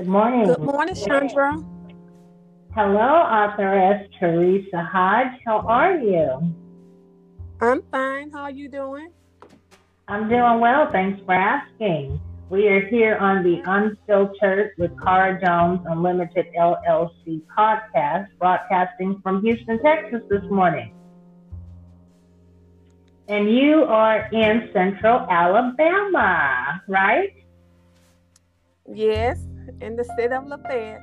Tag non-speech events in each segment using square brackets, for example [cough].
Good morning. Good morning, Chandra. Hello, authoress Teresa Hodge. How are you? I'm fine. How are you doing? I'm doing well. Thanks for asking. We are here on the Unfiltered with Cara Jones Unlimited LLC podcast, broadcasting from Houston, Texas this morning. And you are in central Alabama, right? Yes, in the state of Lafayette.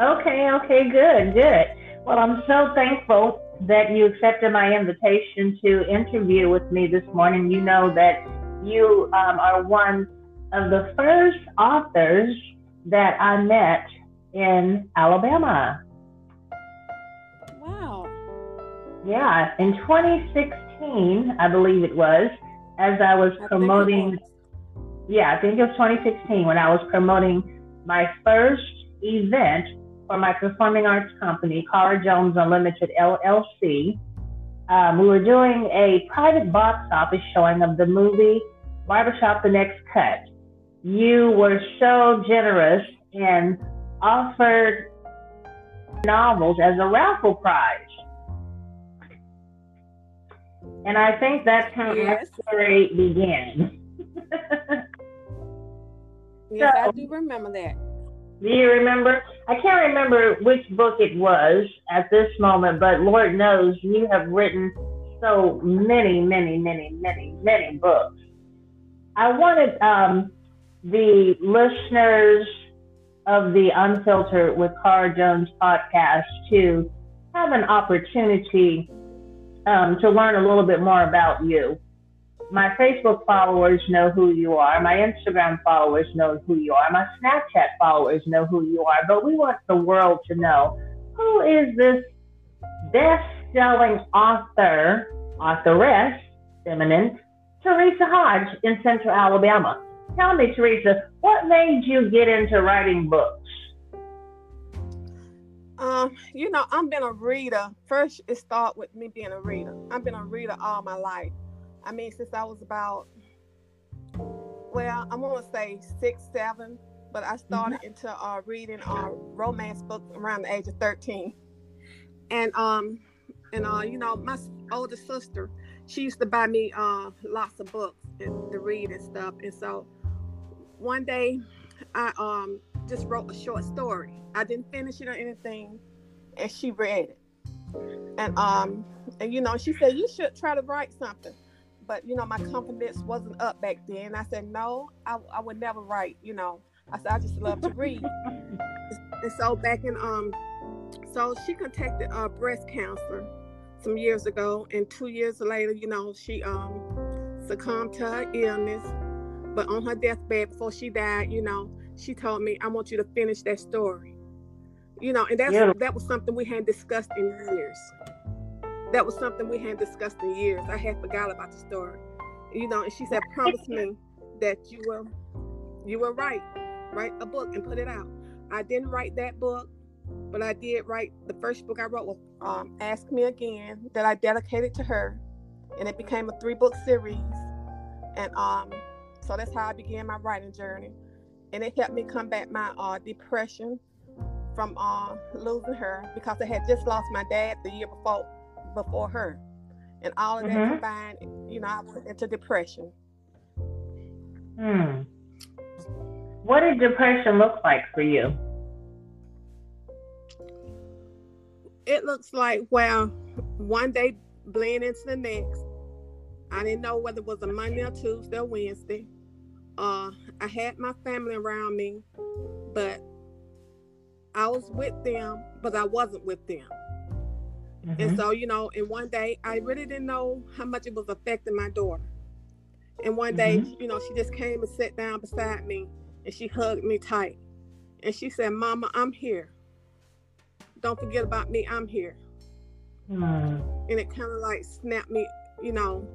Okay, okay, good, good. Well, I'm so thankful that you accepted my invitation to interview with me this morning. You know that you um, are one of the first authors that I met in Alabama. Wow. Yeah, in 2016, I believe it was, as I was I promoting. Yeah, I think it was 2016 when I was promoting my first event for my performing arts company, Cara Jones Unlimited LLC. Um, we were doing a private box office showing of the movie Barbershop The Next Cut. You were so generous and offered novels as a raffle prize. And I think that's how Yes. my story began. [laughs] Yes, I do remember that. Do you remember? I can't remember which book it was at this moment, but Lord knows you have written so many, many, many, many, many books. I wanted um, the listeners of the Unfiltered with Cara Jones podcast to have an opportunity um, to learn a little bit more about you my Facebook followers know who you are. My Instagram followers know who you are. My Snapchat followers know who you are. But we want the world to know who is this best-selling author, authoress, feminine, Teresa Hodge in Central Alabama. Tell me, Teresa, what made you get into writing books? Um, you know, I've been a reader. First, it started with me being a reader. I've been a reader all my life. I mean, since I was about, well, I'm gonna say six, seven, but I started into uh, reading uh, romance books around the age of 13. And um, and uh, you know, my older sister, she used to buy me uh lots of books and, to read and stuff. And so one day, I um just wrote a short story. I didn't finish it or anything, and she read it. And um, and you know, she said you should try to write something. But you know, my confidence wasn't up back then. I said no, I, I would never write. You know, I said I just love to read. [laughs] and so back in um, so she contacted a breast cancer some years ago, and two years later, you know, she um succumbed to her illness. But on her deathbed, before she died, you know, she told me, "I want you to finish that story." You know, and that's Yeah. that was something we hadn't discussed in years. That was something we hadn't discussed in years. I had forgot about the story. You know, and she said, "Promise me that you will, you will write, write a book and put it out." I didn't write that book, but I did write the first book I wrote was um, "Ask Me Again" that I dedicated to her, and it became a three-book series. And um, so that's how I began my writing journey, and it helped me combat my uh, depression from uh, losing her because I had just lost my dad the year before before her, and all of that Mhm. combined, you know, I went into depression. Hmm. What did depression look like for you? It looks like well, one day blend into the next. I didn't know whether it was a Monday or Tuesday or Wednesday. Uh, I had my family around me, but I was with them, but I wasn't with them. And Mhm. so, you know, and one day I really didn't know how much it was affecting my daughter. And one day, you know, she just came and sat down beside me and she hugged me tight. And she said, Mama, I'm here. Don't forget about me, I'm here. Hmm. And it kind of like snapped me, you know,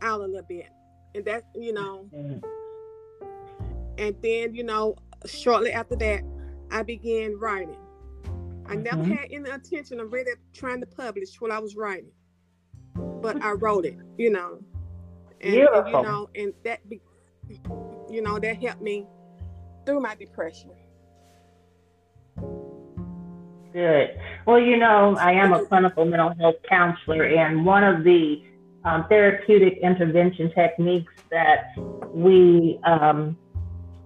out a little bit. And that, you know, Hmm. and then, you know, shortly after that, I began writing. I never Mhm. had any intention of really trying to publish what I was writing, but I wrote it, you know, and, and, you know, and that, be, you know, that helped me through my depression. Good. Well, you know, I am a [laughs] clinical mental health counselor, and one of the um, therapeutic intervention techniques that we um,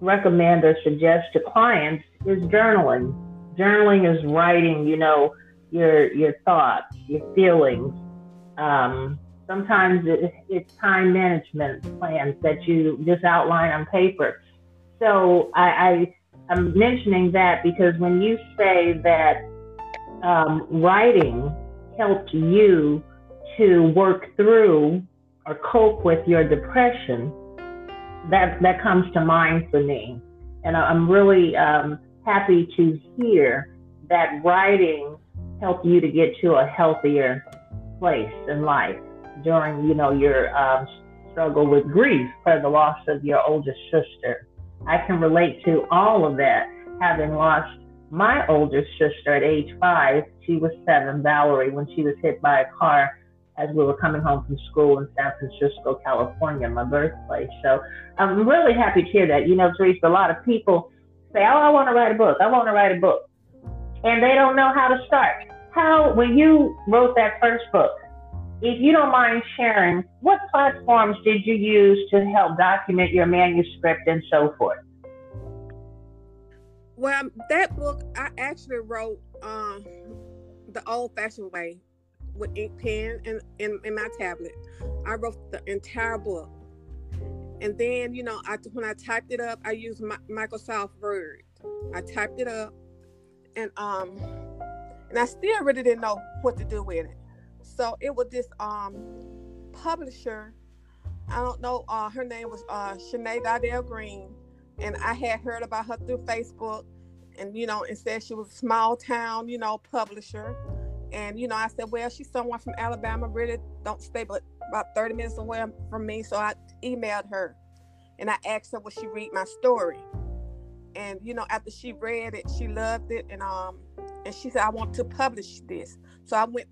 recommend or suggest to clients is journaling. Journaling is writing, you know, your your thoughts, your feelings. Um, sometimes it, it's time management plans that you just outline on paper. So I, I I'm mentioning that because when you say that um, writing helped you to work through or cope with your depression, that that comes to mind for me, and I'm really um, happy to hear that writing helped you to get to a healthier place in life during, you know, your um, struggle with grief for the loss of your oldest sister. I can relate to all of that, having lost my oldest sister at age five. She was seven, Valerie, when she was hit by a car as we were coming home from school in San Francisco, California, my birthplace. So I'm really happy to hear that. You know, Teresa, a lot of people say, Oh, I want to write a book. I want to write a book. And they don't know how to start. How, when you wrote that first book, if you don't mind sharing, what platforms did you use to help document your manuscript and so forth? Well, that book I actually wrote um, the old-fashioned way with ink pen and in, in my tablet. I wrote the entire book, and then you know, I when I typed it up, I used my, Microsoft Word. I typed it up, and um, and I still really didn't know what to do with it. So it was this um publisher. I don't know. Uh, her name was uh, Shanae Dardell Green, and I had heard about her through Facebook, and you know, and said she was a small town, you know, publisher. And you know, I said, well, she's someone from Alabama, really don't stay but about 30 minutes away from me. So I emailed her, and I asked her would she read my story. And you know, after she read it, she loved it, and um, and she said, I want to publish this. So I went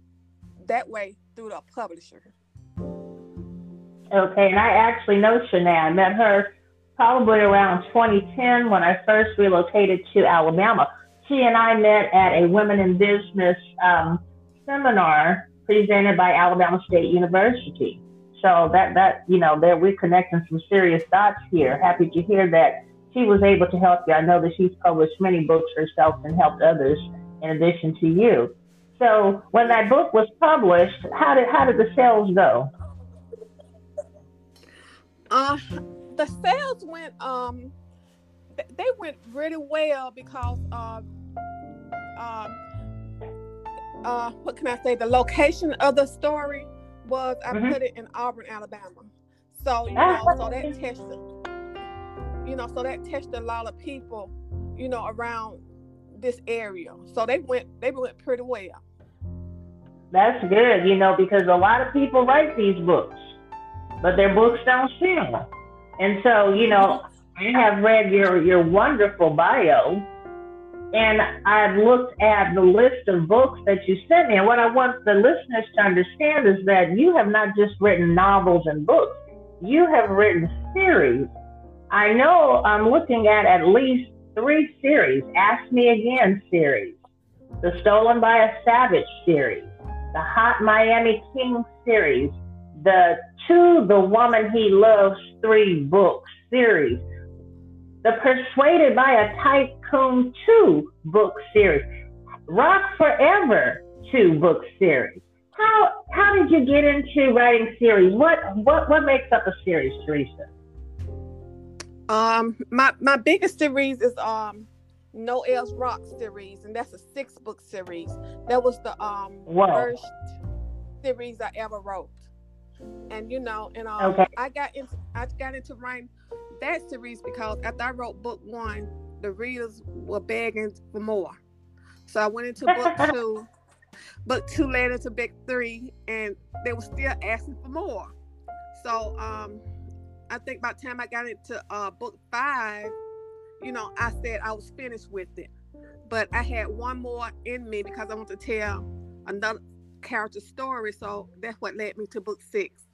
that way through the publisher. Okay, and I actually know Shanae. I met her probably around 2010 when I first relocated to Alabama. She and I met at a Women in Business um, seminar presented by Alabama State University. So that that you know, that we're connecting some serious dots here. Happy to hear that she was able to help you. I know that she's published many books herself and helped others in addition to you. So when that book was published, how did how did the sales go? Uh, the sales went um, they went really well because uh, um, uh, what can I say? The location of the story was I mm-hmm. put it in Auburn, Alabama. So you know, so that tested, you know, so that tested a lot of people, you know, around this area. So they went they went pretty well. That's good, you know, because a lot of people write these books, but their books don't sell. And so, you know, I have read your your wonderful bio, and I've looked at the list of books that you sent me. And what I want the listeners to understand is that you have not just written novels and books; you have written series. I know I'm looking at at least three series. Ask Me Again series, the Stolen by a Savage series the Hot Miami King series, the To the Woman He Loves three book series, the Persuaded by a Tycoon 2 book series, Rock Forever 2 book series. How how did you get into writing series? What what what makes up a series, Teresa? Um, my my biggest series is um Noel's Rock series, and that's a six book series. That was the um wow. first series I ever wrote. And you know, and um, okay. I got into I got into writing that series because after I wrote book one, the readers were begging for more. So I went into book [laughs] two, book two led into book three, and they were still asking for more. So um, I think by the time I got into uh, book five, you know, I said I was finished with it. But I had one more in me because I want to tell another character story. So that's what led me to book six.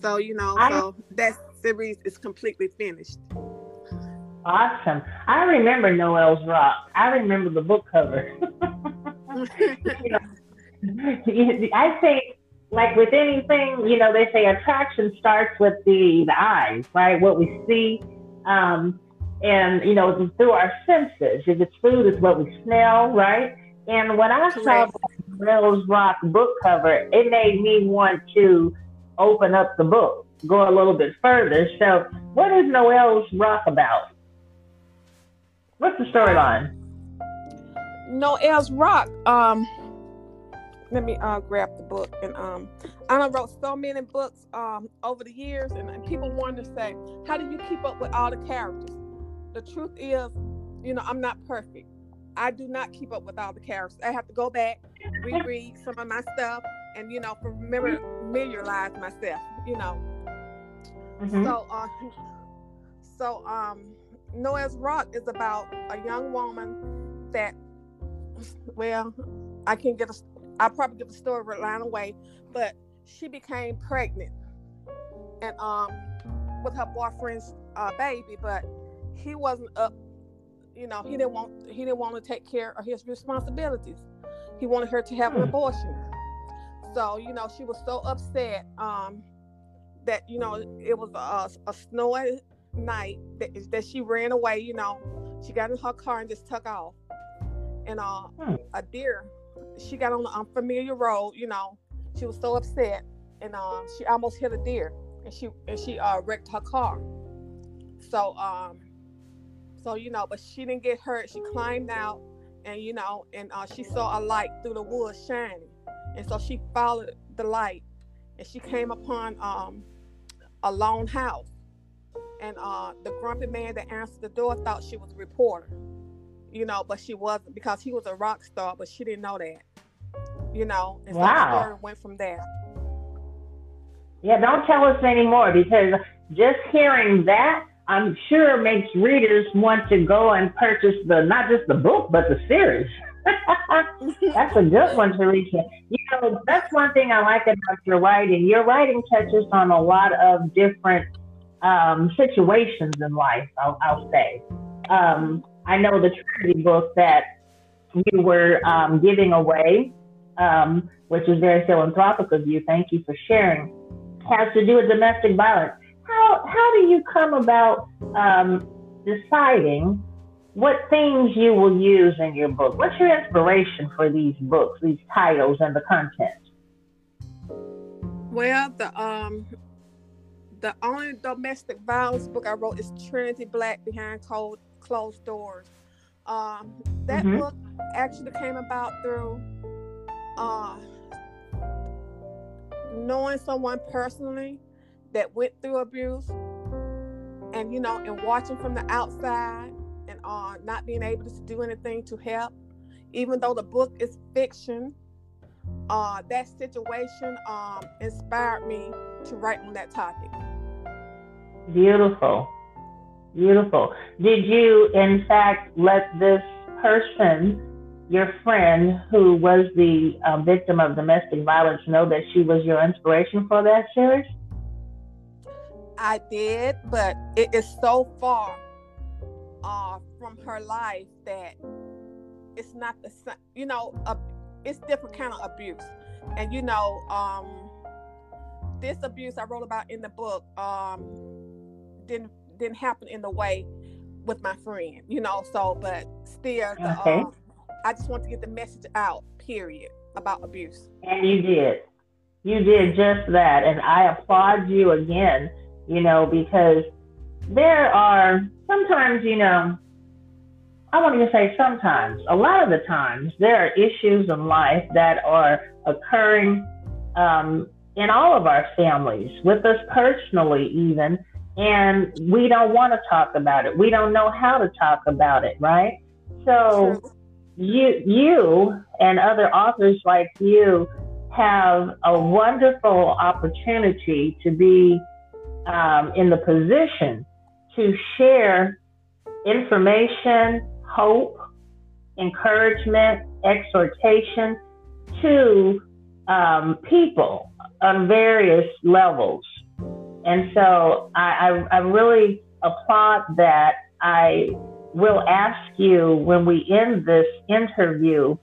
So, you know, I, so that series is completely finished. Awesome. I remember Noel's Rock. I remember the book cover. [laughs] [laughs] I think, like with anything, you know, they say attraction starts with the the eyes, right? What we see, um, and you know, through our senses. If it's food, it's what we smell, right? And when I saw Noel's Rock book cover, it made me want to open up the book, go a little bit further. So, what is Noel's Rock about? What's the storyline? No, Noel's Rock. Um, let me uh, grab the book and um, I wrote so many books um over the years, and, and people want to say, how do you keep up with all the characters? The truth is, you know, I'm not perfect. I do not keep up with all the characters. I have to go back, reread some of my stuff, and you know, remember familiarize myself. You know. Mm-hmm. So, uh, so um, Noel's Rock is about a young woman that, well, I can get a, I probably give a story line away, but she became pregnant, and um, with her boyfriend's uh, baby, but he wasn't up. You know, he didn't want he didn't want to take care of his responsibilities. He wanted her to have an hmm. abortion. So you know, she was so upset um, that you know it was a, a snowy night that, that she ran away. You know, she got in her car and just took off. And uh, hmm. a deer, she got on the unfamiliar road. You know, she was so upset, and uh, she almost hit a deer, and she and she uh, wrecked her car. So um, so you know, but she didn't get hurt. She climbed out, and you know, and uh, she saw a light through the woods shining, and so she followed the light, and she came upon um, a lone house and uh, the grumpy man that answered the door thought she was a reporter, you know, but she wasn't because he was a rock star, but she didn't know that, you know. And so wow. the story went from there. Yeah, don't tell us anymore because just hearing that, I'm sure makes readers want to go and purchase the not just the book but the series. [laughs] that's a good one to read. You know, that's one thing I like about your writing. Your writing touches on a lot of different um, situations in life, I'll, I'll say. Um, I know the Trinity book that you were um, giving away, um, which is very philanthropic of you. Thank you for sharing. Has to do with domestic violence. How how do you come about um, deciding what themes you will use in your book? What's your inspiration for these books, these titles, and the content? Well, the um, the only domestic violence book I wrote is Trinity Black Behind Cold, Closed Doors. Um, that mm-hmm. book actually came about through uh, knowing someone personally that went through abuse and you know and watching from the outside and uh, not being able to do anything to help even though the book is fiction uh, that situation um, inspired me to write on that topic Beautiful. Beautiful. Did you, in fact, let this person, your friend who was the uh, victim of domestic violence, know that she was your inspiration for that series? I did, but it is so far uh, from her life that it's not the same. You know, it's different kind of abuse, and you know, um, this abuse I wrote about in the book. Um, didn't didn't happen in the way with my friend, you know. So, but still, the, okay. um, I just want to get the message out. Period about abuse. And you did, you did just that, and I applaud you again. You know, because there are sometimes, you know, I want to say sometimes, a lot of the times, there are issues in life that are occurring um, in all of our families, with us personally, even and we don't want to talk about it. We don't know how to talk about it, right? So you you and other authors like you have a wonderful opportunity to be um, in the position to share information, hope, encouragement, exhortation to um, people on various levels and so I, I, I really applaud that I will ask you when we end this interview,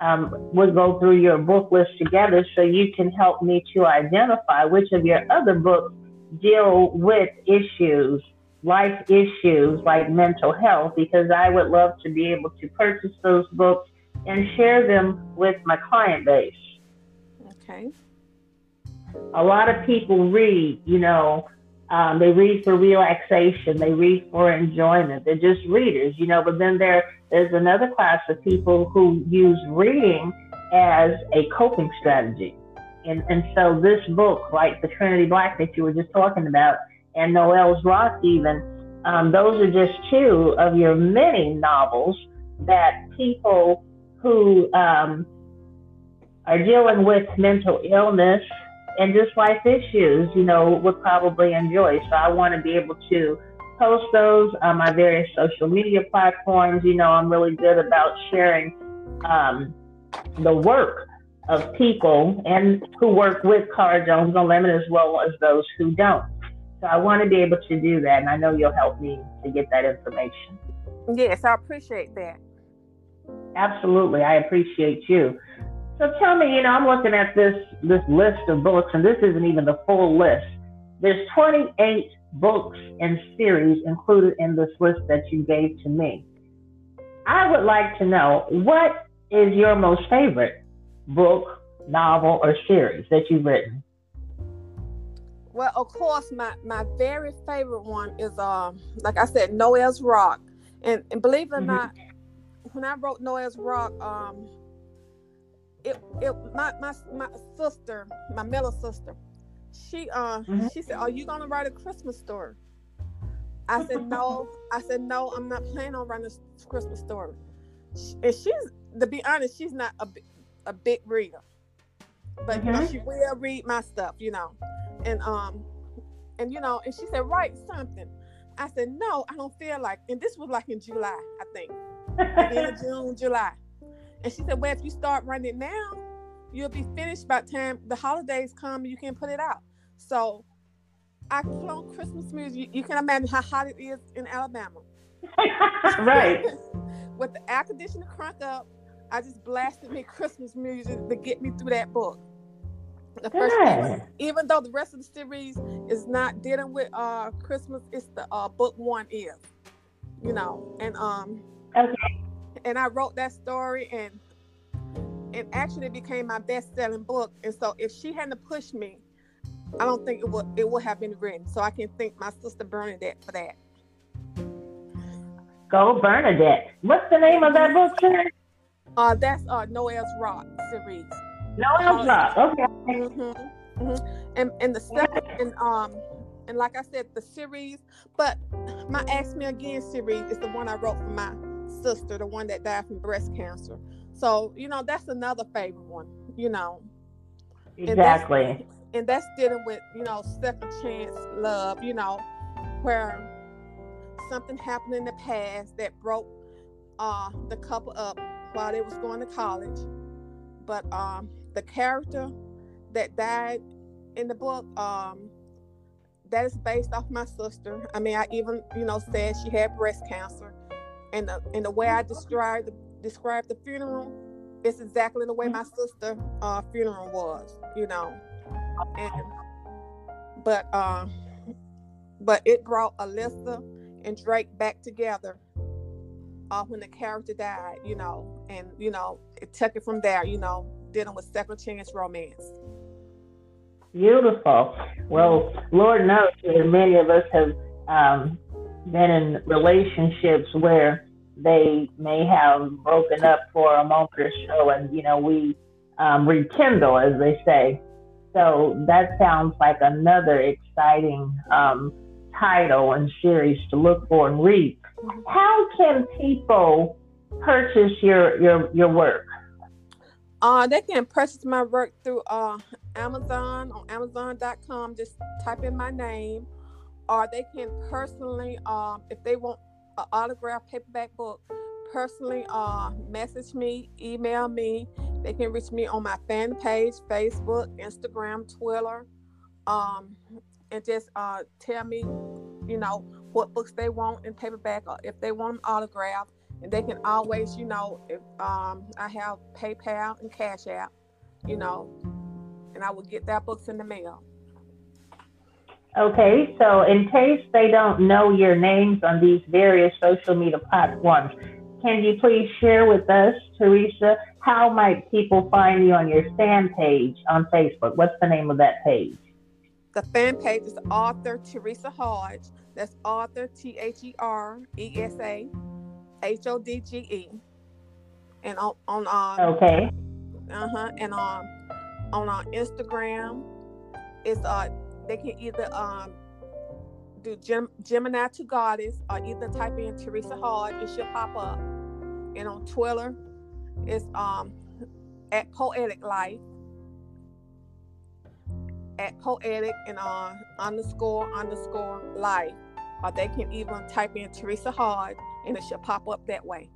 um, we'll go through your book list together so you can help me to identify which of your other books deal with issues, life issues like mental health, because I would love to be able to purchase those books and share them with my client base. Okay. A lot of people read, you know, um, they read for relaxation, they read for enjoyment. They're just readers, you know. But then there there's another class of people who use reading as a coping strategy. And and so this book, like the Trinity Black that you were just talking about, and Noel's Rock, even, um, those are just two of your many novels that people who um, are dealing with mental illness and just life issues, you know, would probably enjoy. So I want to be able to post those on my various social media platforms. You know, I'm really good about sharing um, the work of people and who work with Cara Jones Unlimited as well as those who don't. So I want to be able to do that, and I know you'll help me to get that information. Yes, I appreciate that. Absolutely, I appreciate you. So tell me, you know, I'm looking at this this list of books, and this isn't even the full list. There's 28 books and series included in this list that you gave to me. I would like to know what is your most favorite book, novel, or series that you've written? Well, of course, my my very favorite one is um, like I said, Noelle's Rock, and and believe it or mm-hmm. not, when I wrote Noelle's Rock, um, it it my my my sister, my middle sister, she uh mm-hmm. she said, "Are you gonna write a Christmas story?" I said, "No." I said, "No, I'm not planning on writing a Christmas story." And she's, to be honest, she's not a a big reader, but mm-hmm. you know mm-hmm. she will read my stuff, you know, and um and you know, and she said, "Write something." I said, "No, I don't feel like." And this was like in July, I think, in June, July. And she said, Well, if you start running now, you'll be finished by time the holidays come you can put it out. So I put on Christmas music. You, can imagine how hot it is in Alabama. [laughs] right. [laughs] With the air conditioner crank up, I just blasted me Christmas music to get me through that book. The first thing, even though the rest of the series is not dealing with uh Christmas, it's the uh book one is, you know, and um okay and I wrote that story and and actually it became my best selling book. And so if she hadn't pushed me, I don't think it would it would have been written. So I can thank my sister Bernadette for that. Go Bernadette. What's the name of that book, sir? Uh that's uh Noelle's Rock series. Noelle's Rock, okay. Mm-hmm, mm-hmm. And and the second and um and like I said, the series, but my Ask Me Again series is the one I wrote for my sister, the one that died from breast cancer. So, you know, that's another favorite one, you know. Exactly. And that's, and that's dealing with, you know, second chance love, you know, where something happened in the past that broke uh, the couple up while they was going to college. But um, the character that died in the book, um, that is based off my sister. I mean, I even, you know, said she had breast cancer and the and the way I described the, described the funeral, it's exactly the way my sister uh, funeral was, you know. And but um, but it brought Alyssa and Drake back together uh, when the character died, you know, and you know it took it from there, you know, dealing with second chance romance. Beautiful. Well, Lord knows that many of us have um, been in relationships where they may have broken up for a moment or so, and you know we um, rekindle, as they say. So that sounds like another exciting um, title and series to look for and read. How can people purchase your your your work? Uh, they can purchase my work through uh, Amazon on Amazon.com. Just type in my name or they can personally, um, if they want an autographed paperback book, personally uh, message me, email me. They can reach me on my fan page, Facebook, Instagram, Twitter, um, and just uh, tell me you know, what books they want in paperback or if they want them autographed. And they can always, you know, if um, I have PayPal and Cash App, you know, and I will get their books in the mail. Okay, so in case they don't know your names on these various social media platforms, can you please share with us, Teresa, how might people find you on your fan page on Facebook? What's the name of that page? The fan page is author Teresa Hodge. That's author T H E R E S A H O D G E. And on on um, okay. Uh huh. And um on our Instagram, it's uh they can either um do Gem- Gemini to Goddess or either type in Teresa Hodge, it should pop up. And on Twitter, it's um at Poetic Life. At Poetic and uh underscore underscore life. Or they can even type in Teresa Hodge and it should pop up that way.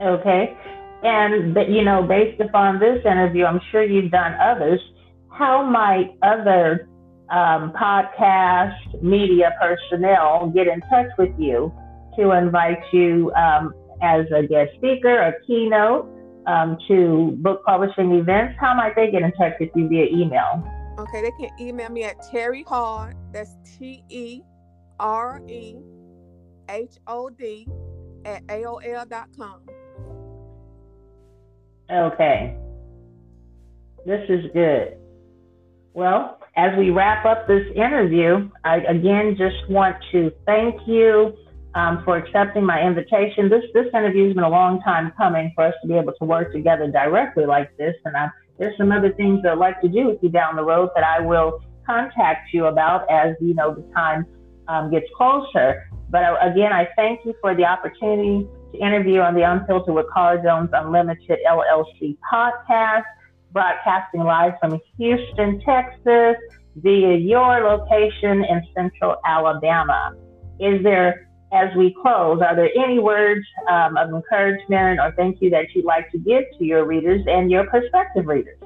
Okay. And but you know, based upon this interview, I'm sure you've done others. How might other um, podcast media personnel get in touch with you to invite you um, as a guest speaker, a keynote um, to book publishing events? How might they get in touch with you via email? Okay, they can email me at Terry Hard. That's T E R E H O D at AOL.com. Okay. This is good. Well, as we wrap up this interview, I again just want to thank you um, for accepting my invitation. This this interview has been a long time coming for us to be able to work together directly like this, and I, there's some other things that I'd like to do with you down the road that I will contact you about as you know the time um, gets closer. But uh, again, I thank you for the opportunity to interview on the Unfiltered with Cara Jones Unlimited LLC podcast, broadcasting live from Houston, Texas, via your location in Central Alabama. Is there, as we close, are there any words um, of encouragement or thank you that you'd like to give to your readers and your prospective readers?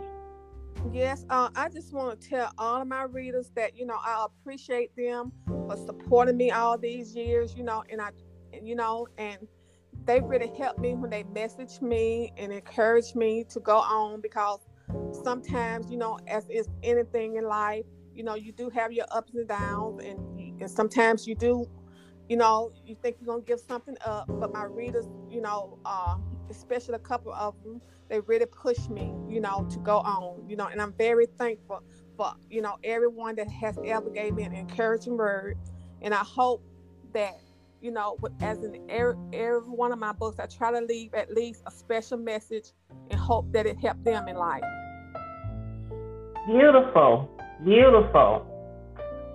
Yes, uh, I just want to tell all of my readers that you know I appreciate them for supporting me all these years. You know, and I, you know, and they really helped me when they messaged me and encouraged me to go on because sometimes, you know, as is anything in life, you know, you do have your ups and downs, and, and sometimes you do, you know, you think you're gonna give something up, but my readers, you know, uh, especially a couple of them, they really pushed me, you know, to go on, you know, and I'm very thankful for, you know, everyone that has ever gave me an encouraging word, and I hope that you know, as in every, every one of my books, I try to leave at least a special message and hope that it helped them in life. Beautiful, beautiful.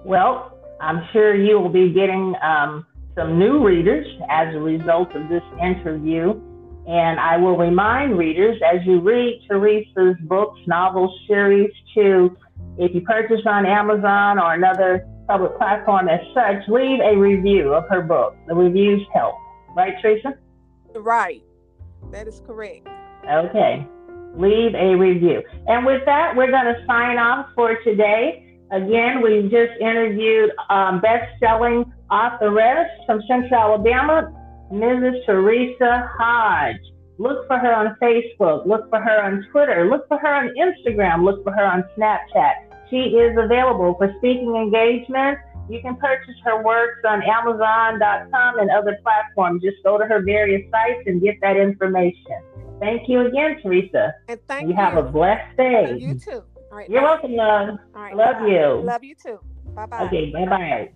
Well, I'm sure you will be getting um, some new readers as a result of this interview. And I will remind readers as you read Teresa's books, novels, series, to if you purchase on Amazon or another public platform as such, leave a review of her book. The reviews help. Right, Teresa? Right. That is correct. Okay. Leave a review. And with that, we're going to sign off for today. Again, we just interviewed um, best-selling authoress from Central Alabama, Mrs. Teresa Hodge. Look for her on Facebook. Look for her on Twitter. Look for her on Instagram. Look for her on Snapchat. She is available for speaking engagements. You can purchase her works on Amazon.com and other platforms. Just go to her various sites and get that information. Thank you again, Teresa. And thank you. You have a blessed day. And you too. All right. You're bye. welcome, love. All right. Love bye. you. Love you too. Bye bye. Okay. Bye bye.